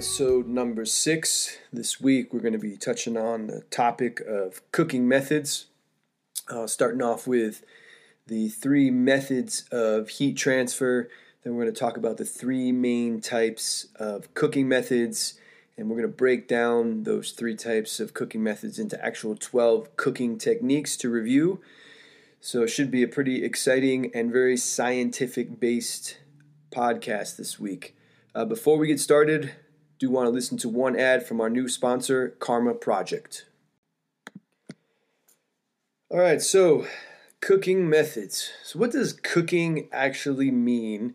episode number six. This week we're going to be touching on the topic of cooking methods, uh, starting off with the three methods of heat transfer. Then we're going to talk about the three main types of cooking methods, and we're going to break down those three types of cooking methods into actual 12 cooking techniques to review. So it should be a pretty exciting and very scientific based podcast this week. Uh, before we get started, do want to listen to one ad from our new sponsor, Karma Project. All right, so cooking methods. So, what does cooking actually mean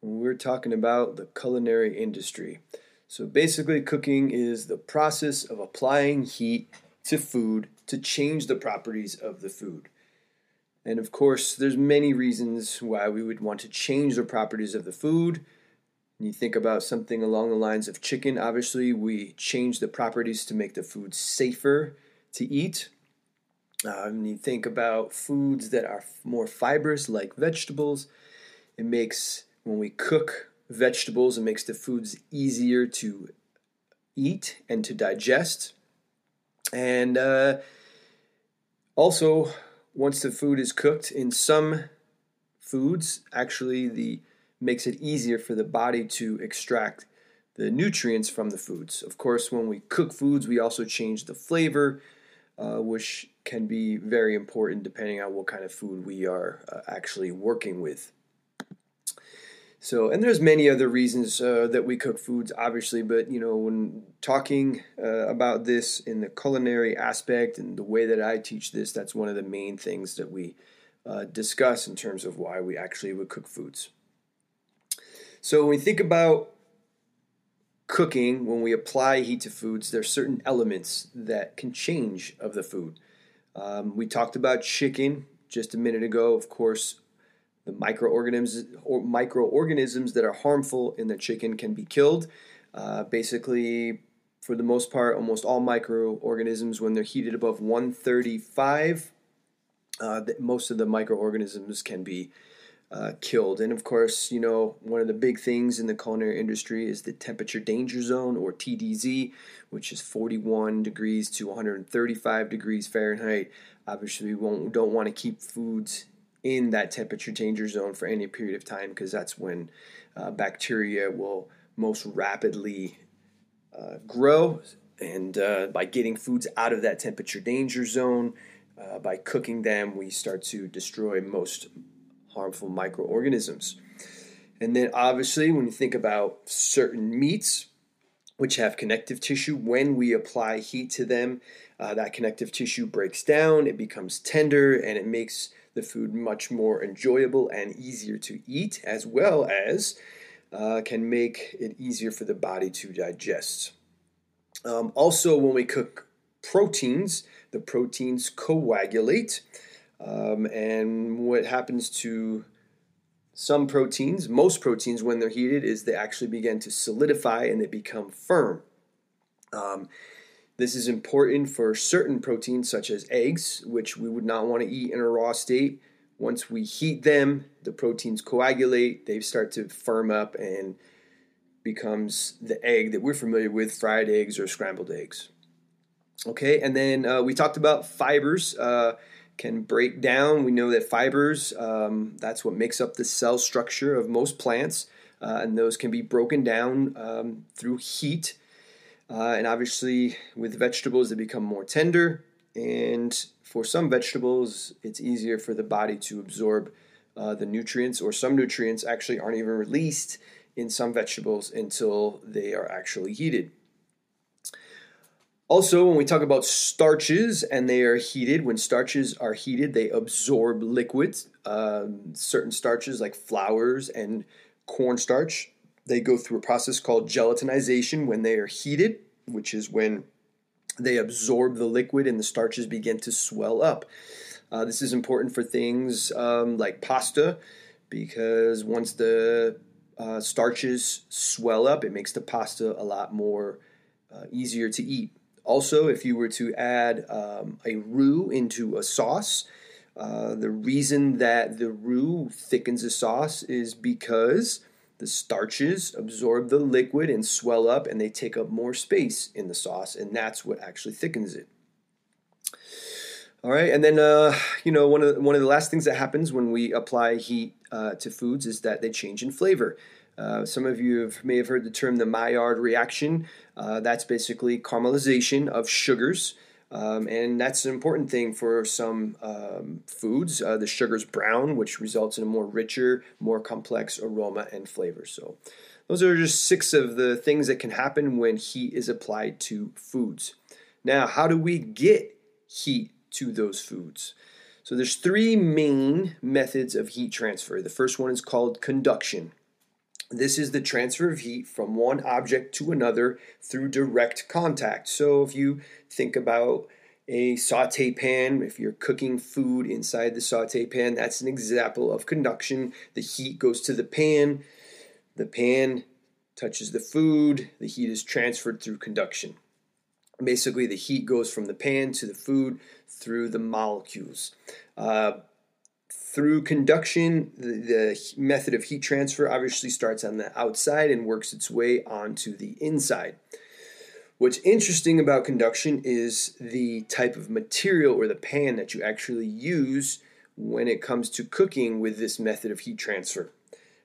when we're talking about the culinary industry? So, basically, cooking is the process of applying heat to food to change the properties of the food. And of course, there's many reasons why we would want to change the properties of the food you think about something along the lines of chicken, obviously, we change the properties to make the food safer to eat. Um, you think about foods that are more fibrous, like vegetables. It makes, when we cook vegetables, it makes the foods easier to eat and to digest. And uh, also, once the food is cooked, in some foods, actually, the makes it easier for the body to extract the nutrients from the foods. Of course, when we cook foods, we also change the flavor, uh, which can be very important depending on what kind of food we are uh, actually working with. So, and there's many other reasons uh, that we cook foods, obviously, but you know, when talking uh, about this in the culinary aspect and the way that I teach this, that's one of the main things that we uh, discuss in terms of why we actually would cook foods. So when we think about cooking, when we apply heat to foods, there are certain elements that can change of the food. Um, we talked about chicken just a minute ago. Of course, the microorganisms or microorganisms that are harmful in the chicken can be killed. Uh, basically, for the most part, almost all microorganisms, when they're heated above 135, uh, most of the microorganisms can be uh, killed. And of course, you know, one of the big things in the culinary industry is the temperature danger zone or TDZ, which is 41 degrees to 135 degrees Fahrenheit. Obviously, we won't, don't want to keep foods in that temperature danger zone for any period of time because that's when uh, bacteria will most rapidly uh, grow. And uh, by getting foods out of that temperature danger zone, uh, by cooking them, we start to destroy most harmful microorganisms. And then, obviously, when you think about certain meats, which have connective tissue, when we apply heat to them, uh, that connective tissue breaks down, it becomes tender, and it makes the food much more enjoyable and easier to eat, as well as uh, can make it easier for the body to digest. Um, also, when we cook proteins, the proteins coagulate. Um, and what happens to some proteins, most proteins, when they're heated, is they actually begin to solidify and they become firm. Um, this is important for certain proteins, such as eggs, which we would not want to eat in a raw state. Once we heat them, the proteins coagulate, they start to firm up and becomes the egg that we're familiar with fried eggs or scrambled eggs. Okay, and then uh, we talked about fibers. Uh, can break down. We know that fibers, um, that's what makes up the cell structure of most plants, uh, and those can be broken down um, through heat. Uh, and obviously, with vegetables, they become more tender. And for some vegetables, it's easier for the body to absorb uh, the nutrients, or some nutrients actually aren't even released in some vegetables until they are actually heated. Also, when we talk about starches and they are heated, when starches are heated, they absorb liquids. Um, certain starches, like flours and cornstarch, they go through a process called gelatinization when they are heated, which is when they absorb the liquid and the starches begin to swell up. Uh, this is important for things um, like pasta because once the uh, starches swell up, it makes the pasta a lot more uh, easier to eat. Also, if you were to add um, a roux into a sauce, uh, the reason that the roux thickens a sauce is because The starches absorb the liquid and swell up, and they take up more space in the sauce, and that's what actually thickens it. All right, and then uh, you know one of the, one of the last things that happens when we apply heat uh, to foods is that they change in flavor. Uh, some of you have, may have heard the term the Maillard reaction. Uh, that's basically caramelization of sugars. Um, and that's an important thing for some um, foods. Uh, the sugar's brown, which results in a more richer, more complex aroma and flavor. So, those are just six of the things that can happen when heat is applied to foods. Now, how do we get heat to those foods? So, there's three main methods of heat transfer. The first one is called conduction. This is the transfer of heat from one object to another through direct contact. So if you think about a saute pan, if you're cooking food inside the saute pan, that's an example of conduction. The heat goes to the pan, the pan touches the food, the heat is transferred through conduction. Basically, the heat goes from the pan to the food through the molecules. Uh, through conduction, the, the, method of heat transfer obviously starts on the outside and works its way onto the inside. What's interesting about conduction is the type of material or the pan that you actually use when it comes to cooking with this method of heat transfer.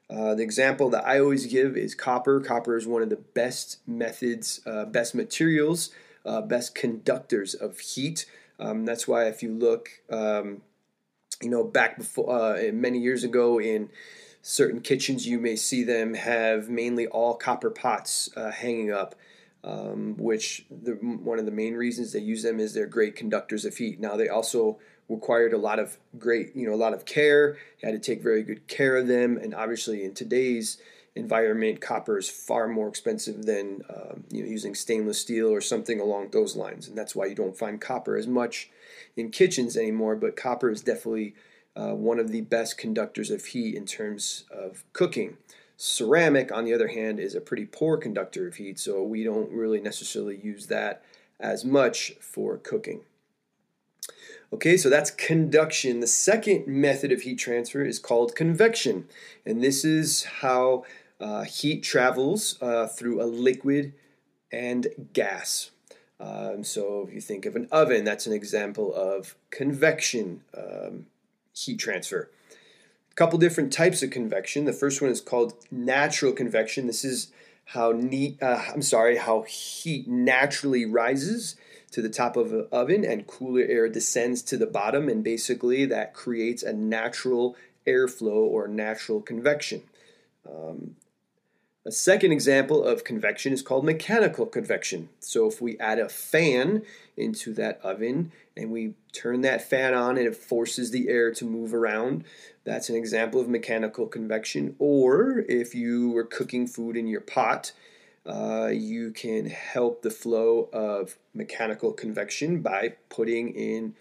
Uh, the example that I always give is copper. Copper is one of the best methods, uh, best materials, uh, best conductors of heat. Um, that's why if you look um, you know, back before uh, many years ago in certain kitchens, you may see them have mainly all copper pots uh, hanging up. Um, which the, one of the main reasons they use them is they're great conductors of heat. Now they also required a lot of great, you know, a lot of care. You had to take very good care of them, and obviously in today's environment, copper is far more expensive than uh, you know using stainless steel or something along those lines, and that's why you don't find copper as much in kitchens anymore, but copper is definitely uh, one of the best conductors of heat in terms of cooking. Ceramic, on the other hand, is a pretty poor conductor of heat, so we don't really necessarily use that as much for cooking. Okay, so that's conduction. The second method of heat transfer is called convection, and this is how uh, heat travels uh, through a liquid and gas. Um, so if you think of an oven, that's an example of convection um, heat transfer. A couple different types of convection. The first one is called natural convection. This is how neat, uh, I'm sorry, how heat naturally rises to the top of an oven and cooler air descends to the bottom, and basically that creates a natural airflow or natural convection. Um, a second example of convection is called mechanical convection. So if we add a fan into that oven and we turn that fan on and it forces the air to move around, that's an example of mechanical convection. Or if you were cooking food in your pot, uh, you can help the flow of mechanical convection by putting in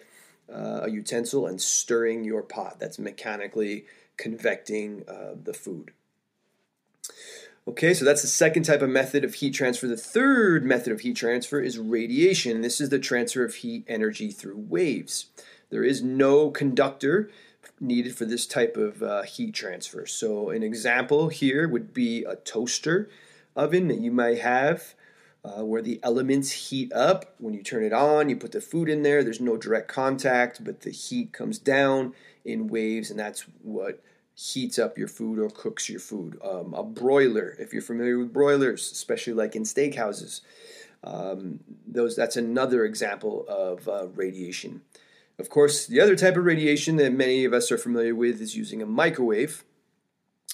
uh, a utensil and stirring your pot. That's mechanically convecting uh, the food. Okay, so that's the second type of method of heat transfer. The third method of heat transfer is radiation. This is the transfer of heat energy through waves. There is no conductor needed for this type of uh, heat transfer. So, an example here would be a toaster oven that you might have. Uh, where the elements heat up. When you turn it on, you put the food in there. There's no direct contact, but the heat comes down in waves, and that's what heats up your food or cooks your food. Um, a broiler, if you're familiar with broilers, especially like in steakhouses, um, those that's another example of uh, radiation. Of course, the other type of radiation that many of us are familiar with is using a microwave.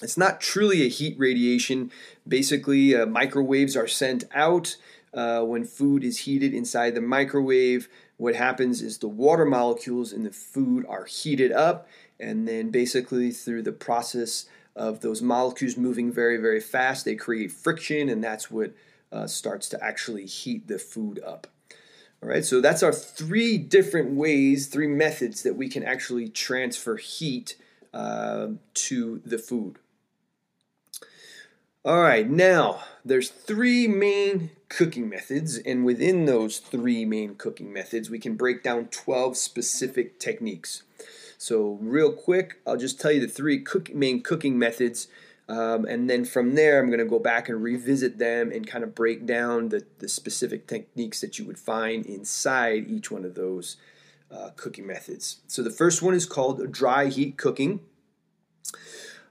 It's not truly a heat radiation. Basically, uh, microwaves are sent out uh, when food is heated inside the microwave. What happens is the water molecules in the food are heated up and then basically through the process of those molecules moving very, very fast, they create friction, and that's what uh, starts to actually heat the food up. All right, so that's our three different ways, three methods that we can actually transfer heat uh, to the food. All right, now there's three main cooking methods, and within those three main cooking methods, we can break down 12 specific techniques. So, real quick, I'll just tell you the three cook, main cooking methods Um, and then from there, I'm going to go back and revisit them and kind of break down the, the specific techniques that you would find inside each one of those uh, cooking methods. So the first one is called dry heat cooking.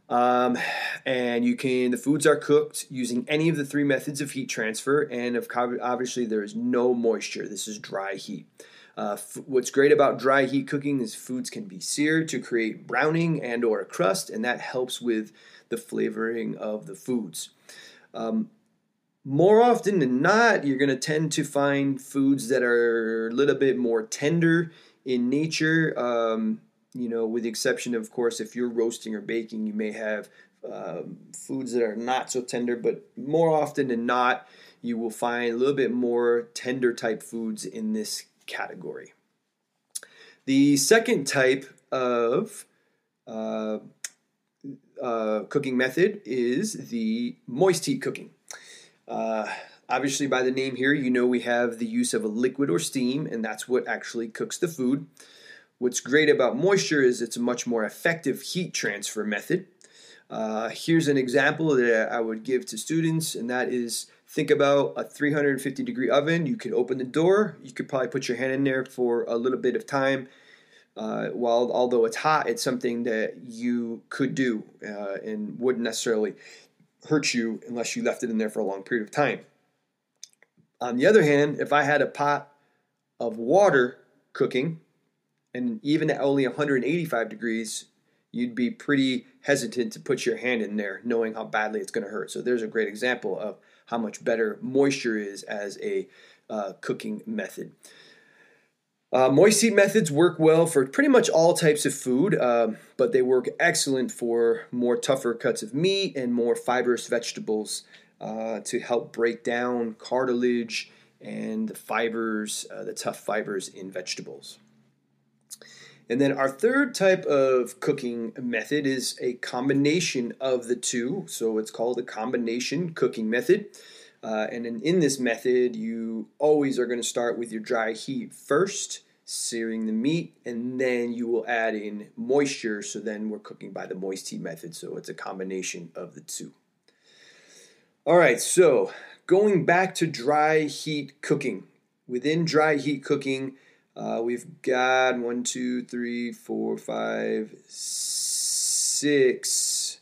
Um, and you can, the foods are cooked using any of the three methods of heat transfer, and of, obviously there is no moisture. This is dry heat. Uh, f- what's great about dry heat cooking is foods can be seared to create browning and or a crust, and that helps with the flavoring of the foods. Um, more often than not, you're going to tend to find foods that are a little bit more tender in nature. Um, you know, with the exception, of course, if you're roasting or baking, you may have um, foods that are not so tender, but more often than not, you will find a little bit more tender type foods in this category. The second type of uh, uh, cooking method is the moist heat cooking. Uh, obviously, by the name here, you know we have the use of a liquid or steam, and that's what actually cooks the food. What's great about moisture is it's a much more effective heat transfer method. Uh, here's an example that I would give to students, and that is think about a 350 degree oven. You could open the door, you could probably put your hand in there for a little bit of time. Uh, while although it's hot, it's something that you could do uh, and wouldn't necessarily hurt you unless you left it in there for a long period of time. On the other hand, if I had a pot of water cooking, and even at only 185 degrees, you'd be pretty hesitant to put your hand in there knowing how badly it's going to hurt. So there's a great example of how much better moisture is as a uh, cooking method. Uh, moist heat methods work well for pretty much all types of food, uh, but they work excellent for more tougher cuts of meat and more fibrous vegetables uh, to help break down cartilage and the fibers, uh, the tough fibers in vegetables. And then our third type of cooking method is a combination of the two. So it's called a combination cooking method. Uh, and in, in this method, you always are going to start with your dry heat first, searing the meat, and then you will add in moisture. So then we're cooking by the moist heat method. So it's a combination of the two. All right, so going back to dry heat cooking. Within dry heat cooking, uh, we've got one, two, three, four, five, six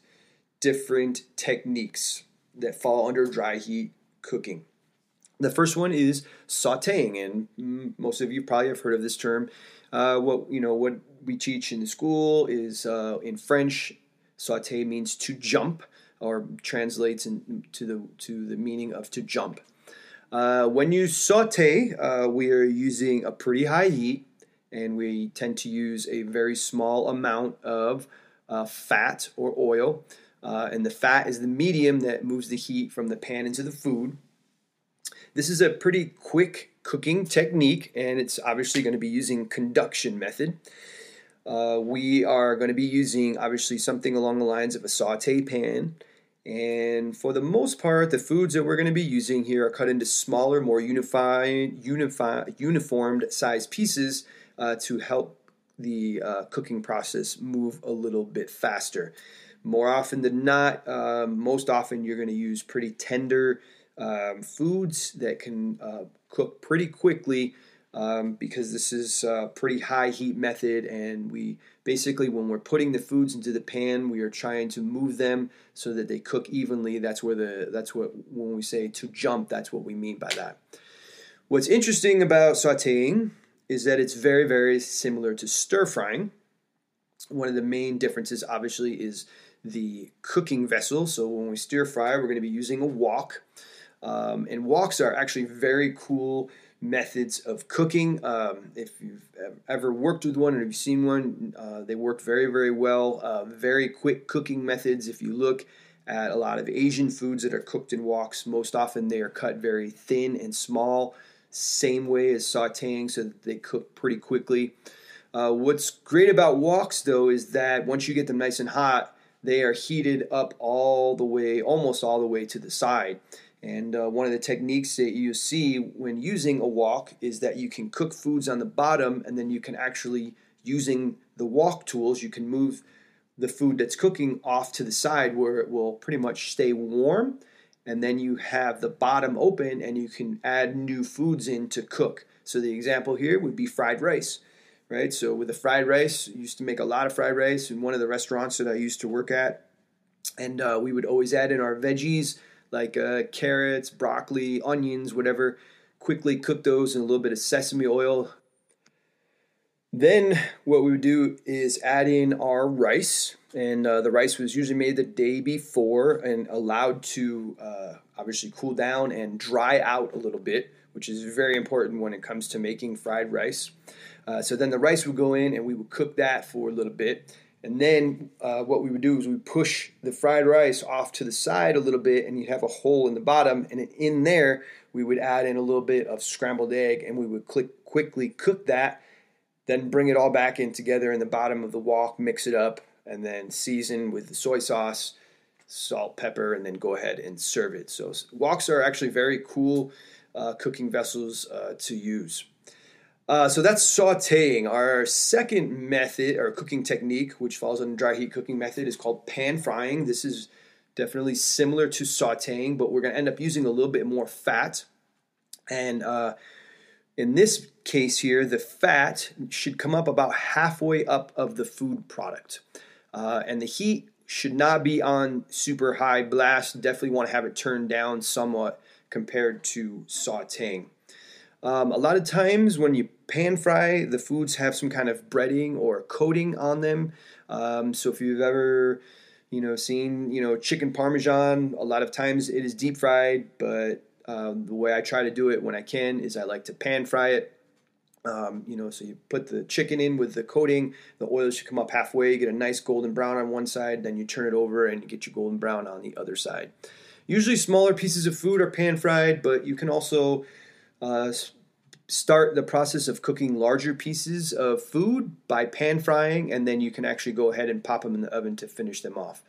different techniques that fall under dry heat cooking. The first one is sautéing, and most of you probably have heard of this term. Uh, what you know, what we teach in the school is uh, in French, sauté means to jump, or translates into the to the meaning of to jump. Uh, when you saute, uh, we are using a pretty high heat, and we tend to use a very small amount of uh, fat or oil. Uh, and the fat is the medium that moves the heat from the pan into the food. This is a pretty quick cooking technique, and it's obviously going to be using conduction method. Uh, we are going to be using obviously something along the lines of a saute pan. And for the most part, the foods that we're going to be using here are cut into smaller, more unified, unified uniformed size pieces uh, to help the uh, cooking process move a little bit faster. More often than not, um, most often you're going to use pretty tender um, foods that can uh, cook pretty quickly um, because this is a pretty high heat method. And we basically when we're putting the foods into the pan we are trying to move them so that they cook evenly. That's where the that's what when we say to jump that's what we mean by that. What's interesting about sauteing is that it's very very similar to stir frying. One of the main differences obviously is the cooking vessel. So when we stir fry we're going to be using a wok. Um, and woks are actually very cool methods of cooking. Um, if you've ever worked with one or you've seen one, uh, they work very, very well. Uh, very quick cooking methods. If you look at a lot of Asian foods that are cooked in woks, most often they are cut very thin and small, same way as sauteing, so that they cook pretty quickly. Uh, what's great about woks, though, is that once you get them nice and hot, they are heated up all the way, almost all the way to the side. And uh, one of the techniques that you see when using a wok is that you can cook foods on the bottom and then you can actually, using the wok tools, you can move the food that's cooking off to the side where it will pretty much stay warm. And then you have the bottom open and you can add new foods in to cook. So the example here would be fried rice, right? So with the fried rice, used to make a lot of fried rice in one of the restaurants that I used to work at. And uh, we would always add in our veggies like uh, carrots, broccoli, onions, whatever. Quickly cook those in a little bit of sesame oil, then what we would do is add in our rice, and uh, the rice was usually made the day before and allowed to uh, obviously cool down and dry out a little bit, which is very important when it comes to making fried rice. Uh, so then the rice would go in, and we would cook that for a little bit. And then uh, what we would do is we push the fried rice off to the side a little bit, and you'd have a hole in the bottom. And in there, we would add in a little bit of scrambled egg, and we would click, quickly cook that then bring it all back in together in the bottom of the wok, mix it up, and then season with the soy sauce, salt, pepper, and then go ahead and serve it. So woks are actually very cool uh, cooking vessels uh, to use. Uh, so that's sauteing. Our second method or cooking technique, which falls under dry heat cooking method, is called pan frying. This is definitely similar to sauteing, but we're going to end up using a little bit more fat. And uh, in this case here, the fat should come up about halfway up of the food product. Uh, and the heat should not be on super high blast. Definitely want to have it turned down somewhat compared to sauteing. Um, a lot of times when you pan fry, the foods have some kind of breading or coating on them. Um, so if you've ever, you know, seen, you know, chicken parmesan, a lot of times it is deep fried, but um, the way I try to do it when I can is I like to pan fry it. Um, you know, so you put the chicken in with the coating, the oil should come up halfway, you get a nice golden brown on one side, then you turn it over and you get your golden brown on the other side. Usually, smaller pieces of food are pan fried, but you can also uh, start the process of cooking larger pieces of food by pan frying, and then you can actually go ahead and pop them in the oven to finish them off.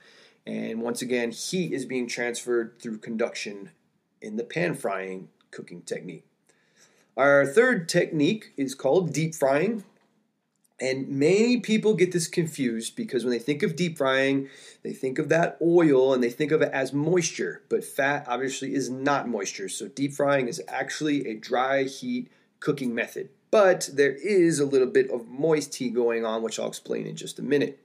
And once again, heat is being transferred through conduction in the pan frying cooking technique. Our third technique is called deep frying. And many people get this confused because when they think of deep frying, they think of that oil and they think of it as moisture. But fat obviously is not moisture. So deep frying is actually a dry heat cooking method. But there is a little bit of moist heat going on, which I'll explain in just a minute.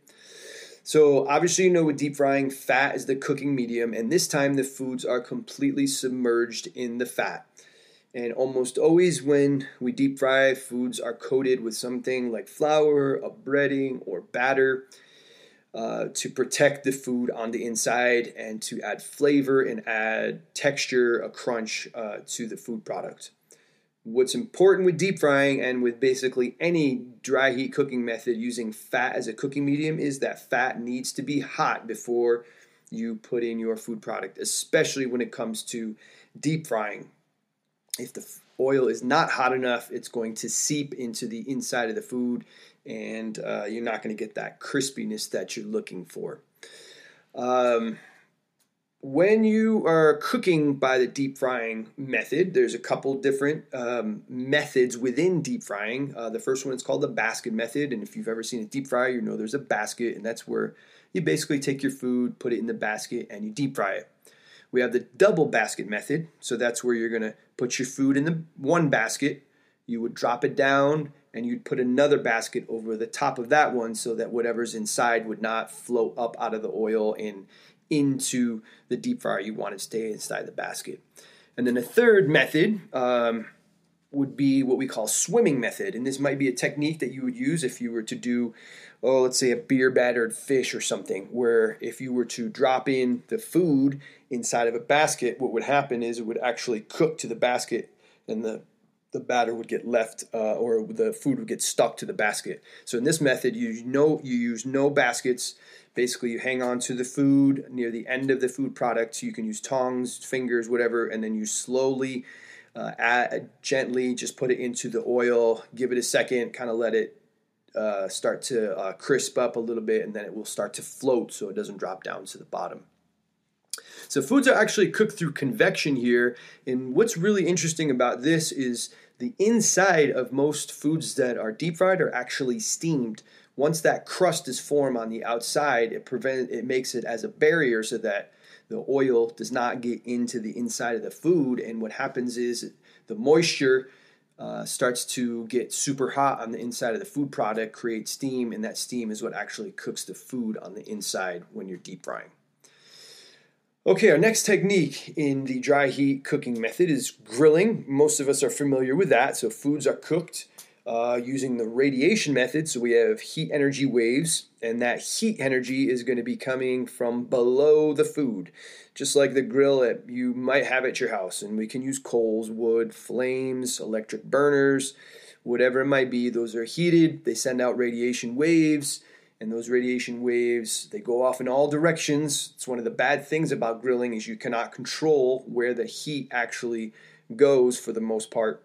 So obviously, you know, with deep frying, fat is the cooking medium, and this time the foods are completely submerged in the fat. And almost always, when we deep fry, foods are coated with something like flour, a breading, or batter uh, to protect the food on the inside and to add flavor and add texture, a crunch uh, to the food product. What's important with deep frying and with basically any dry heat cooking method using fat as a cooking medium is that fat needs to be hot before you put in your food product, especially when it comes to deep frying. If the oil is not hot enough, it's going to seep into the inside of the food and uh, you're not going to get that crispiness that you're looking for. Um, when you are cooking by the deep frying method, there's a couple different um, methods within deep frying. Uh, the first one is called the basket method, and if you've ever seen a deep fryer, you know there's a basket, and that's where you basically take your food, put it in the basket, and you deep fry it. We have the double basket method, so that's where you're to put your food in the one basket, you would drop it down, and you'd put another basket over the top of that one so that whatever's inside would not float up out of the oil and into the deep fryer. You want to stay inside the basket. And then a third method um, would be what we call swimming method. And this might be a technique that you would use if you were to do, oh, let's say a beer battered fish or something, where if you were to drop in the food inside of a basket, what would happen is it would actually cook to the basket and the the batter would get left uh, or the food would get stuck to the basket. So in this method, you know you use no baskets. Basically, you hang on to the food near the end of the food product. You can use tongs, fingers, whatever, and then you slowly, uh, add, gently, just put it into the oil. Give it a second, kind of let it uh, start to uh, crisp up a little bit, and then it will start to float so it doesn't drop down to the bottom. So foods are actually cooked through convection here, and what's really interesting about this is the inside of most foods that are deep fried are actually steamed once that crust is formed on the outside, it prevent it makes it as a barrier so that the oil does not get into the inside of the food. And what happens is the moisture uh, starts to get super hot on the inside of the food product, create steam, and that steam is what actually cooks the food on the inside when you're deep frying. Okay, our next technique in the dry heat cooking method is grilling. Most of us are familiar with that. So, foods are cooked uh, using the radiation method. So we have heat energy waves, and that heat energy is going to be coming from below the food, just like the grill that you might have at your house. And we can use coals, wood, flames, electric burners, whatever it might be. Those are heated, they send out radiation waves. And those radiation waves, they go off in all directions. It's one of the bad things about grilling is you cannot control where the heat actually goes for the most part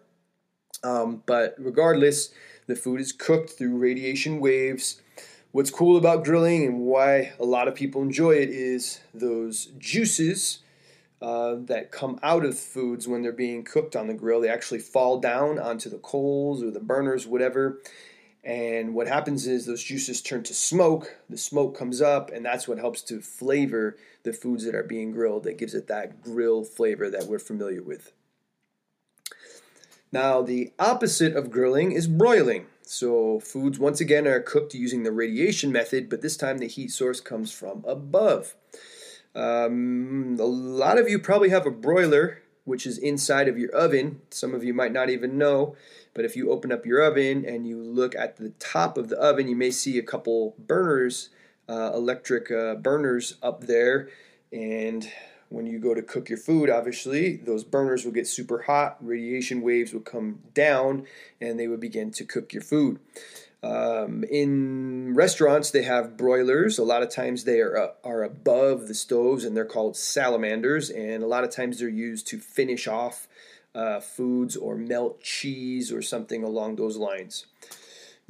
um, but regardless, the food is cooked through radiation waves. What's cool about grilling and why a lot of people enjoy it is those juices uh, that come out of foods when they're being cooked on the grill. They actually fall down onto the coals or the burners, whatever. And what happens is those juices turn to smoke. The smoke comes up, and that's what helps to flavor the foods that are being grilled. That gives it that grill flavor that we're familiar with. Now, the opposite of grilling is broiling. So, foods once again are cooked using the radiation method, but this time the heat source comes from above. Um, a lot of you probably have a broiler, which is inside of your oven. Some of you might not even know, but if you open up your oven and you look at the top of the oven, you may see a couple burners, uh, electric uh, burners up there. And when you go to cook your food, obviously, those burners will get super hot, radiation waves will come down, and they will begin to cook your food. Um, in restaurants, they have broilers. A lot of times they are, uh, are above the stoves and they're called salamanders. And a lot of times they're used to finish off uh, foods or melt cheese or something along those lines.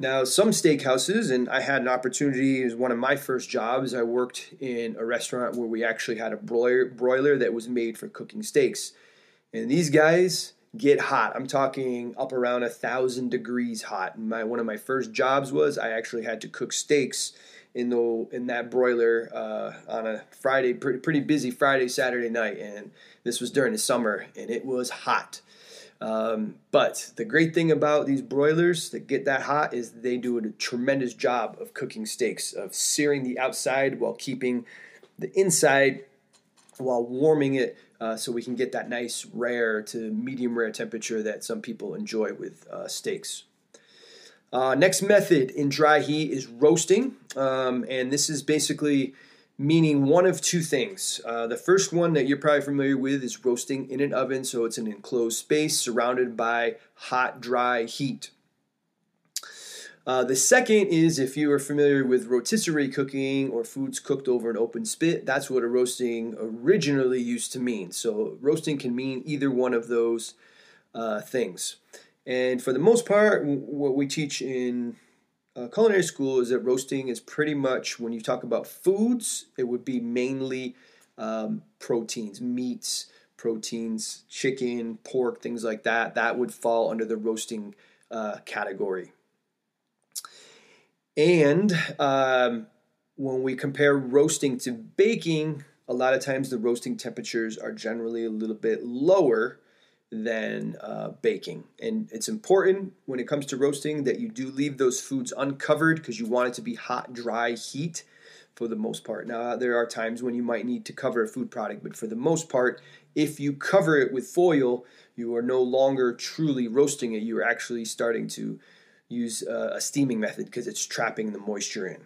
Now, some steakhouses, and I had an opportunity, it was one of my first jobs, I worked in a restaurant where we actually had a broiler, broiler that was made for cooking steaks. And these guys get hot. I'm talking up around a thousand degrees hot. My one of my first jobs was I actually had to cook steaks in the in that broiler uh, on a Friday, pretty, pretty busy Friday, Saturday night, and this was during the summer, and it was hot. Um, but the great thing about these broilers that get that hot is they do a tremendous job of cooking steaks, of searing the outside while keeping the inside while warming it uh, so we can get that nice rare to medium rare temperature that some people enjoy with uh, steaks. Uh, next method in dry heat is roasting, um, and this is basically meaning one of two things. Uh, the first one that you're probably familiar with is roasting in an oven, so it's an enclosed space surrounded by hot, dry heat. Uh, the second is if you are familiar with rotisserie cooking or foods cooked over an open spit, that's what a roasting originally used to mean. So, roasting can mean either one of those uh, things. And for the most part, what we teach in uh, culinary school is that roasting is pretty much when you talk about foods, it would be mainly um, proteins, meats, proteins, chicken, pork, things like that. That would fall under the roasting uh, category. And um, when we compare roasting to baking, a lot of times the roasting temperatures are generally a little bit lower than uh, baking. And it's important when it comes to roasting that you do leave those foods uncovered because you want it to be hot, dry heat for the most part. Now, there are times when you might need to cover a food product, but for the most part, if you cover it with foil, you are no longer truly roasting it. You are actually starting to use uh, a steaming method because it's trapping the moisture in.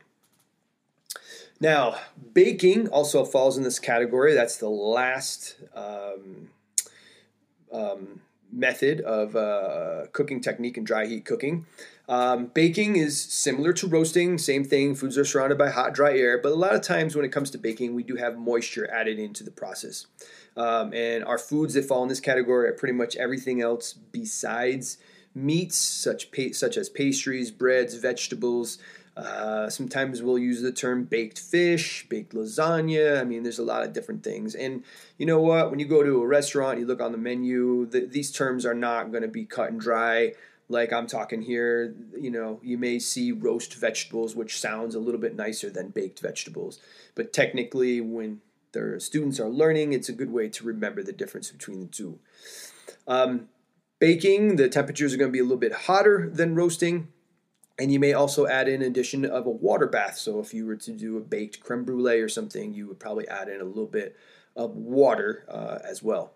Now, baking also falls in this category. That's the last um, um, method of uh, cooking technique and dry heat cooking. Um, baking is similar to roasting, same thing. Foods are surrounded by hot, dry air, but a lot of times when it comes to baking, we do have moisture added into the process. Um, and our foods that fall in this category are pretty much everything else besides meats, such pa- such as pastries, breads, vegetables, uh, sometimes we'll use the term baked fish, baked lasagna. I mean, there's a lot of different things. And you know what? When you go to a restaurant, you look on the menu, the, these terms are not going to be cut and dry like I'm talking here, you know, you may see roast vegetables, which sounds a little bit nicer than baked vegetables. But technically, when their students are learning, it's a good way to remember the difference between the two. Um, baking, the temperatures are going to be a little bit hotter than roasting. And you may also add in addition of a water bath. So if you were to do a baked creme brulee or something, you would probably add in a little bit of water uh, as well.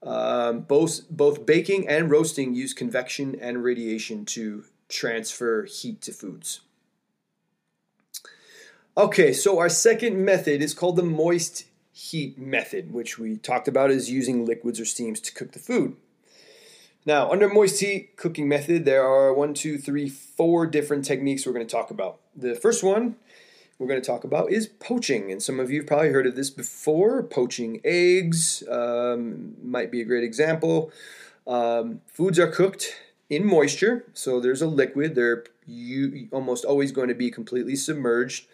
Um, both both baking and roasting use convection and radiation to transfer heat to foods. Okay, so our second method is called the moist heat method, which we talked about is using liquids or steams to cook the food. Now, under moist heat cooking method, there are one, two, three, four different techniques we're going to talk about. The first one we're going to talk about is poaching. And some of you have probably heard of this before. Poaching eggs um, might be a great example. Um, foods are cooked in moisture, so there's a liquid. They're you, almost always going to be completely submerged.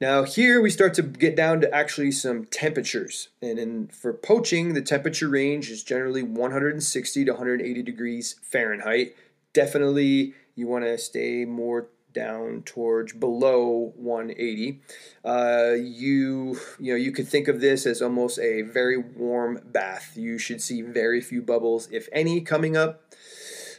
Now, here we start to get down to actually some temperatures. And in, for poaching, the temperature range is generally 160 to 180 degrees Fahrenheit. Definitely, you want to stay more down towards below 180. Uh, you you know you could think of this as almost a very warm bath. You should see very few bubbles, if any, coming up.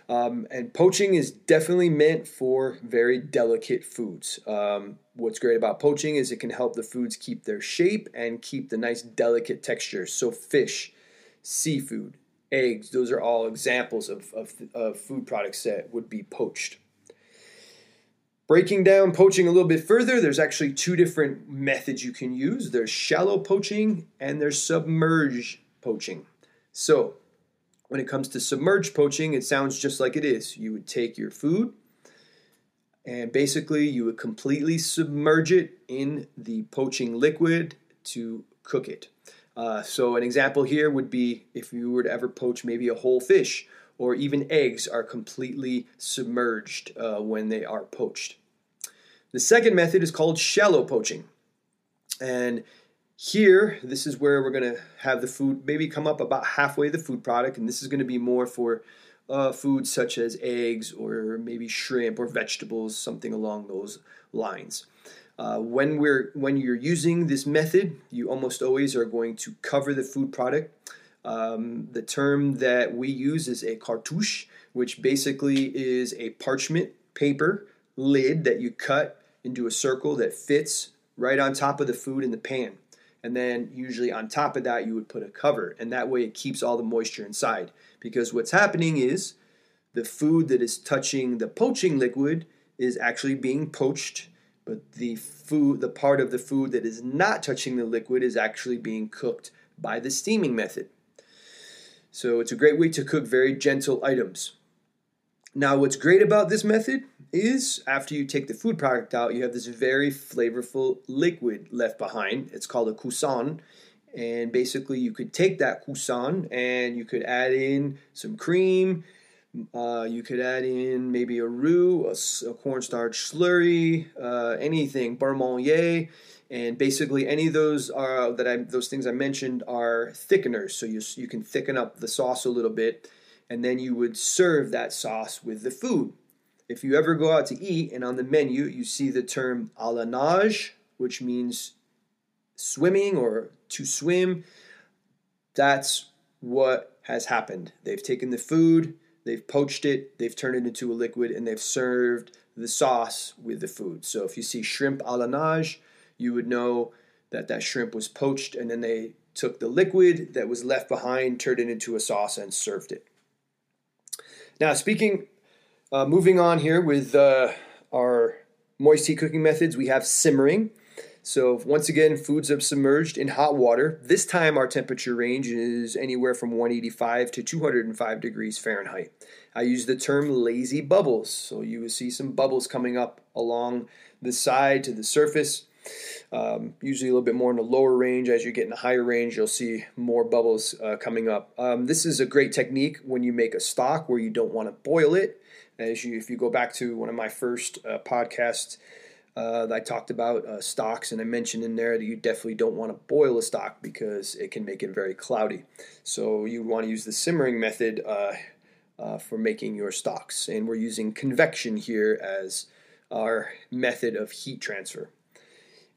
Um, and poaching is definitely meant for very delicate foods. Um, what's great about poaching is it can help the foods keep their shape and keep the nice delicate texture. So fish, seafood, eggs, those are all examples of, of, of food products that would be poached. Breaking down poaching a little bit further, there's actually two different methods you can use. There's shallow poaching and there's submerged poaching. So, when it comes to submerged poaching, it sounds just like it is. You would take your food and basically you would completely submerge it in the poaching liquid to cook it. Uh, so, an example here would be if you were to ever poach maybe a whole fish or even eggs are completely submerged uh, when they are poached. The second method is called shallow poaching. And here, this is where we're going to have the food maybe come up about halfway the food product, and this is going to be more for uh, foods such as eggs or maybe shrimp or vegetables, something along those lines. Uh, when we're when you're using this method, you almost always are going to cover the food product. Um, the term that we use is a cartouche, which basically is a parchment paper lid that you cut into a circle that fits right on top of the food in the pan. And then usually on top of that, you would put a cover, and that way it keeps all the moisture inside. Because what's happening is the food that is touching the poaching liquid is actually being poached, but the food, the part of the food that is not touching the liquid, is actually being cooked by the steaming method. So it's a great way to cook very gentle items. Now, what's great about this method is after you take the food product out, you have this very flavorful liquid left behind. It's called a cuisson. And basically, you could take that cuisson and you could add in some cream. Uh, you could add in maybe a roux, a, a cornstarch slurry, uh, anything, beurre manié, and basically any of those are that I those things I mentioned are thickeners. So you you can thicken up the sauce a little bit, and then you would serve that sauce with the food. If you ever go out to eat and on the menu you see the term à la nage, which means swimming or to swim, that's what has happened. They've taken the food, they've poached it, they've turned it into a liquid, and they've served the sauce with the food. So if you see shrimp à la nage, you would know that that shrimp was poached and then they took the liquid that was left behind, turned it into a sauce, and served it. Now, speaking uh, moving on here with uh, our moist heat cooking methods, we have simmering. So once again, foods are submerged in hot water. This time our temperature range is anywhere from 185 to 205 degrees Fahrenheit. I use the term lazy bubbles. So you will see some bubbles coming up along the side to the surface. Um, usually a little bit more in the lower range. As you get in the higher range, you'll see more bubbles uh, coming up. Um, this is a great technique when you make a stock where you don't want to boil it. As you, if you go back to one of my first uh, podcasts, uh, I talked about uh, stocks, and I mentioned in there that you definitely don't want to boil a stock because it can make it very cloudy. So you want to use the simmering method uh, uh, for making your stocks. And we're using convection here as our method of heat transfer.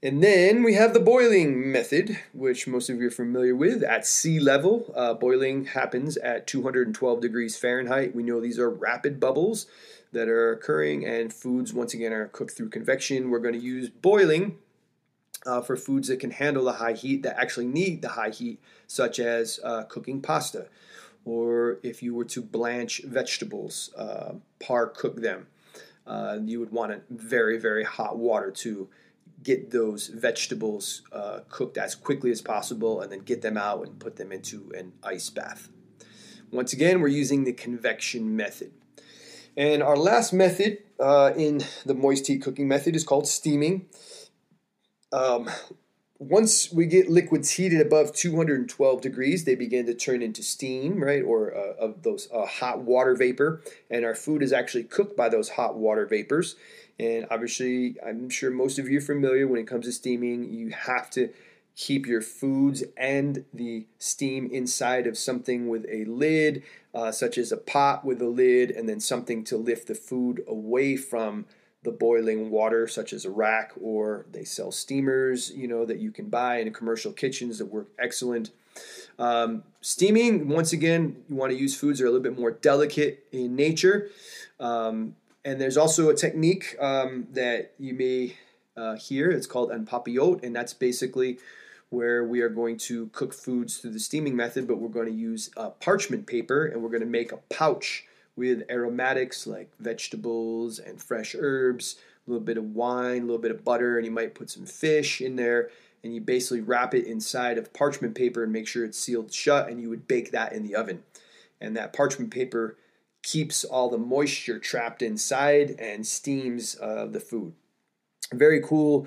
And then we have the boiling method, which most of you are familiar with. At sea level, uh, boiling happens at 212 degrees Fahrenheit. We know these are rapid bubbles that are occurring, and foods, once again, are cooked through convection. We're going to use boiling uh, for foods that can handle the high heat, that actually need the high heat, such as uh, cooking pasta, or if you were to blanch vegetables, uh, par cook them. Uh, you would want a very, very hot water to get those vegetables uh, cooked as quickly as possible and then get them out and put them into an ice bath. Once again, we're using the convection method. And our last method uh, in the moist heat cooking method is called steaming. Um, once we get liquids heated above 212 degrees, they begin to turn into steam, right, or uh, of those uh, hot water vapor, and our food is actually cooked by those hot water vapors. And obviously, I'm sure most of you are familiar when it comes to steaming, you have to keep your foods and the steam inside of something with a lid, uh, such as a pot with a lid, and then something to lift the food away from the boiling water, such as a rack, or they sell steamers, you know, that you can buy in commercial kitchens that work excellent. Um, steaming, once again, you want to use foods that are a little bit more delicate in nature. Um, and there's also a technique um, that you may uh, hear. It's called en papillote, and that's basically where we are going to cook foods through the steaming method, but we're going to use uh, parchment paper and we're going to make a pouch with aromatics like vegetables and fresh herbs, a little bit of wine, a little bit of butter, and you might put some fish in there. And you basically wrap it inside of parchment paper and make sure it's sealed shut, and you would bake that in the oven. And that parchment paper keeps all the moisture trapped inside and steams uh, the food. Very cool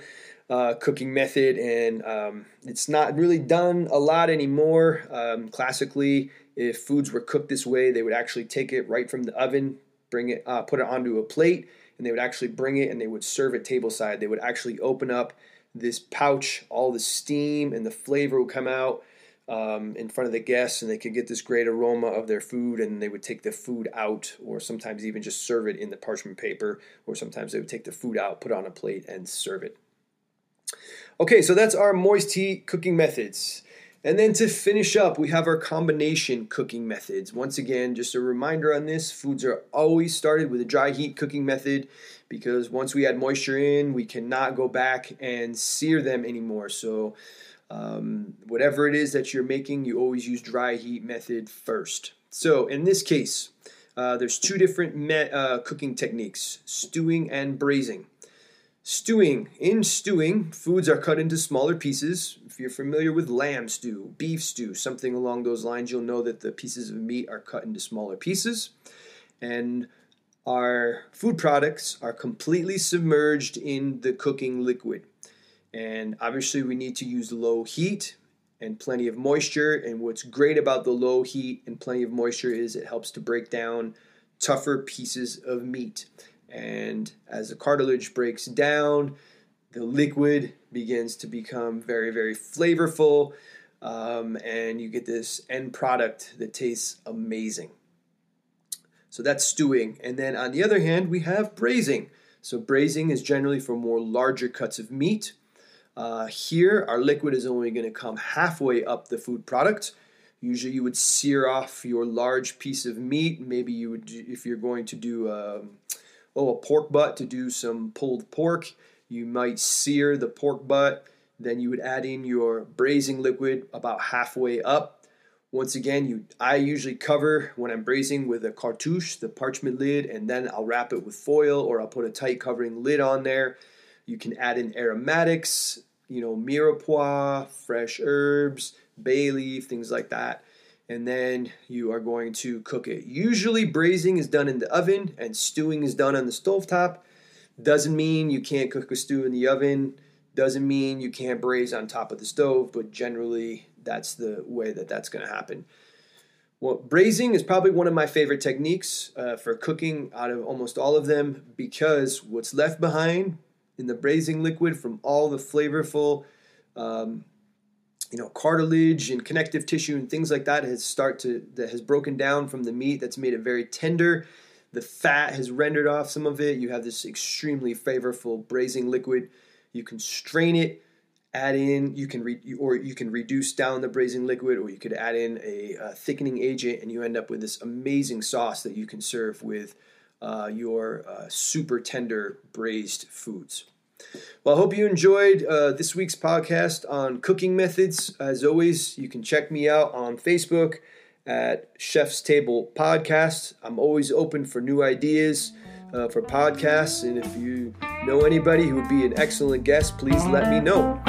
uh, cooking method, and um, it's not really done a lot anymore. Um, classically, if foods were cooked this way, they would actually take it right from the oven, bring it, uh, put it onto a plate, and they would actually bring it and they would serve it tableside. They would actually open up this pouch, all the steam and the flavor would come out um, in front of the guests and they could get this great aroma of their food and they would take the food out or sometimes even just serve it in the parchment paper or sometimes they would take the food out put on a plate and serve it. Okay so that's our moist heat cooking methods. And then to finish up we have our combination cooking methods. Once again just a reminder on this foods are always started with a dry heat cooking method because once we add moisture in we cannot go back and sear them anymore. So um, whatever it is that you're making, you always use dry heat method first. So in this case, uh, there's two different me- uh, cooking techniques: stewing and braising. Stewing. In stewing, foods are cut into smaller pieces. If you're familiar with lamb stew, beef stew, something along those lines, you'll know that the pieces of meat are cut into smaller pieces. And our food products are completely submerged in the cooking liquid. And obviously, we need to use low heat and plenty of moisture. And what's great about the low heat and plenty of moisture is it helps to break down tougher pieces of meat. And as the cartilage breaks down, the liquid begins to become very, very flavorful. Um, and you get this end product that tastes amazing. So that's stewing. And then on the other hand, we have braising. So braising is generally for more larger cuts of meat. Uh, here, our liquid is only going to come halfway up the food product. Usually, you would sear off your large piece of meat. Maybe you would, if you're going to do a, um, oh a pork butt to do some pulled pork, you might sear the pork butt. Then you would add in your braising liquid about halfway up. Once again, you I usually cover when I'm braising with a cartouche, the parchment lid, and then I'll wrap it with foil or I'll put a tight covering lid on there. You can add in aromatics, you know, mirepoix, fresh herbs, bay leaf, things like that. And then you are going to cook it. Usually, braising is done in the oven and stewing is done on the stove top. Doesn't mean you can't cook a stew in the oven. Doesn't mean you can't braise on top of the stove, but generally, that's the way that that's going to happen. Well, braising is probably one of my favorite techniques uh, for cooking out of almost all of them because what's left behind in the braising liquid from all the flavorful um, you know cartilage and connective tissue and things like that has start to that has broken down from the meat that's made it very tender. The fat has rendered off some of it. You have this extremely flavorful braising liquid. You can strain it add in you can re- or you can reduce down the braising liquid or you could add in a, a thickening agent and you end up with this amazing sauce that you can serve with uh, your uh, super tender braised foods well, I hope you enjoyed uh, this week's podcast on cooking methods. As always, you can check me out on Facebook at Chef's Table Podcast. I'm always open for new ideas uh, for podcasts, and if you know anybody who would be an excellent guest, please let me know.